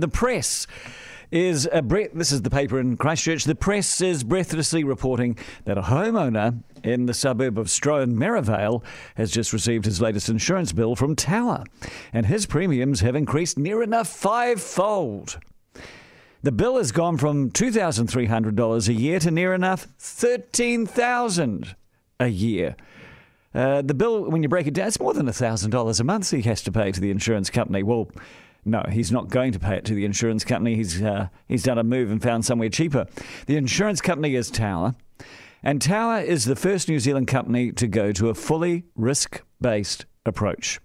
The press is a bre- this is the paper in Christchurch. The press is breathlessly reporting that a homeowner in the suburb of Strowan Merivale has just received his latest insurance bill from Tower, and his premiums have increased near enough fivefold. The bill has gone from $2,300 a year to near enough 13,000 a year. Uh, the bill, when you break it down, it's more than $1,000 a month he has to pay to the insurance company. Well, no, he's not going to pay it to the insurance company. He's uh, he's done a move and found somewhere cheaper. The insurance company is Tower, and Tower is the first New Zealand company to go to a fully risk-based approach.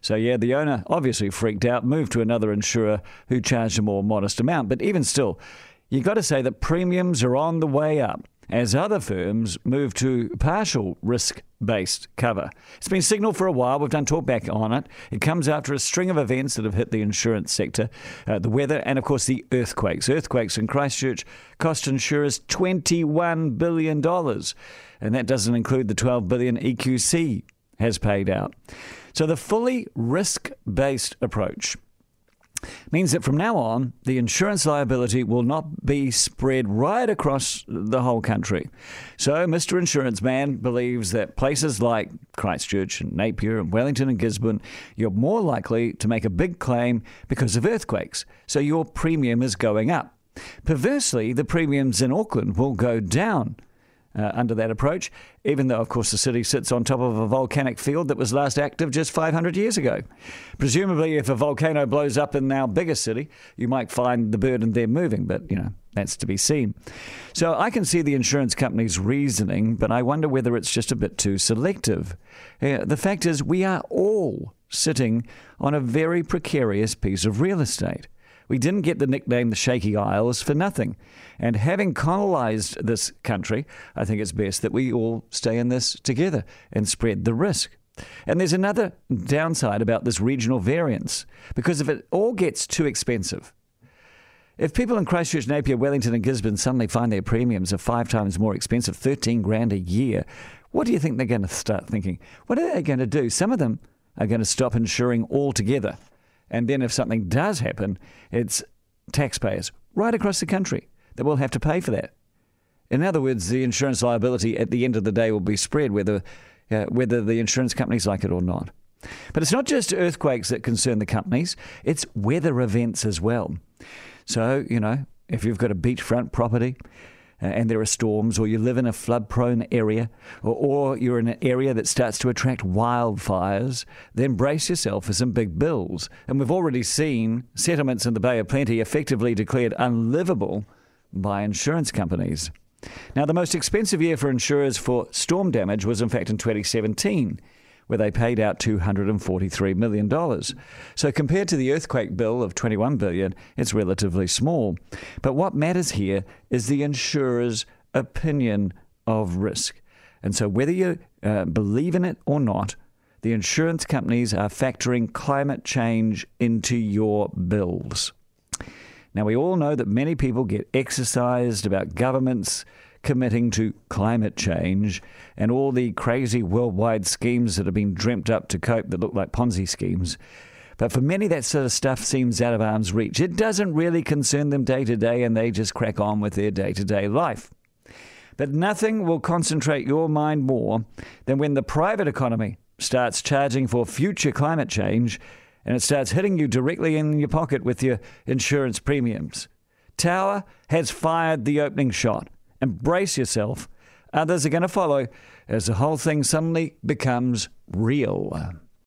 So yeah, the owner obviously freaked out, moved to another insurer who charged a more modest amount. But even still, you've got to say that premiums are on the way up as other firms move to partial risk based cover. It's been signalled for a while. We've done talkback on it. It comes after a string of events that have hit the insurance sector, uh, the weather, and of course the earthquakes. Earthquakes in Christchurch cost insurers $21 billion, and that doesn't include the 12 billion EQC has paid out. So the fully risk based approach means that from now on, the insurance liability will not be spread right across the whole country. So, Mr. Insurance Man believes that places like Christchurch and Napier and Wellington and Gisborne, you're more likely to make a big claim because of earthquakes. So, your premium is going up. Perversely, the premiums in Auckland will go down uh, under that approach, even though, of course, the city sits on top of a volcanic field that was last active just 500 years ago. Presumably, if a volcano blows up in our bigger city, you might find the burden there moving, but, you know, that's to be seen. So I can see the insurance company's reasoning, but I wonder whether it's just a bit too selective. Uh, the fact is, we are all sitting on a very precarious piece of real estate. We didn't get the nickname the Shaky Isles for nothing. And having colonised this country, I think it's best that we all stay in this together and spread the risk. And there's another downside about this regional variance, because if it all gets too expensive, if people in Christchurch, Napier, Wellington, and Gisborne suddenly find their premiums are five times more expensive, 13 grand a year, what do you think they're going to start thinking? What are they going to do? Some of them are going to stop insuring altogether. And then if something does happen, it's taxpayers right across the country that will have to pay for that. In other words, the insurance liability at the end of the day will be spread whether, uh, whether the insurance companies like it or not. But it's not just earthquakes that concern the companies, it's weather events as well. So, you know, if you've got a beachfront property, uh, and there are storms, or you live in a flood prone area, or, or, you're in an area that starts to attract wildfires, then brace yourself for some big bills. And we've already seen settlements in the Bay of Plenty effectively declared unlivable by insurance companies. Now, the most expensive year for insurers for storm damage was, in fact, in 2017 where they paid out $243 million. So compared to the earthquake bill of 21 billion, it's relatively small. But what matters here is the insurer's opinion of risk. And so whether you uh, believe in it or not, the insurance companies are factoring climate change into your bills. Now, we all know that many people get exercised about governments committing to climate change and all the crazy worldwide schemes that have been dreamt up to cope that look like Ponzi schemes. But for many, that sort of stuff seems out of arm's reach. It doesn't really concern them day to day, and they just crack on with their day to day life. But nothing will concentrate your mind more than when the private economy starts charging for future climate change and it starts hitting you directly in your pocket with your insurance premiums. Tower has fired the opening shot. Embrace yourself. Others are going to follow as the whole thing suddenly becomes real.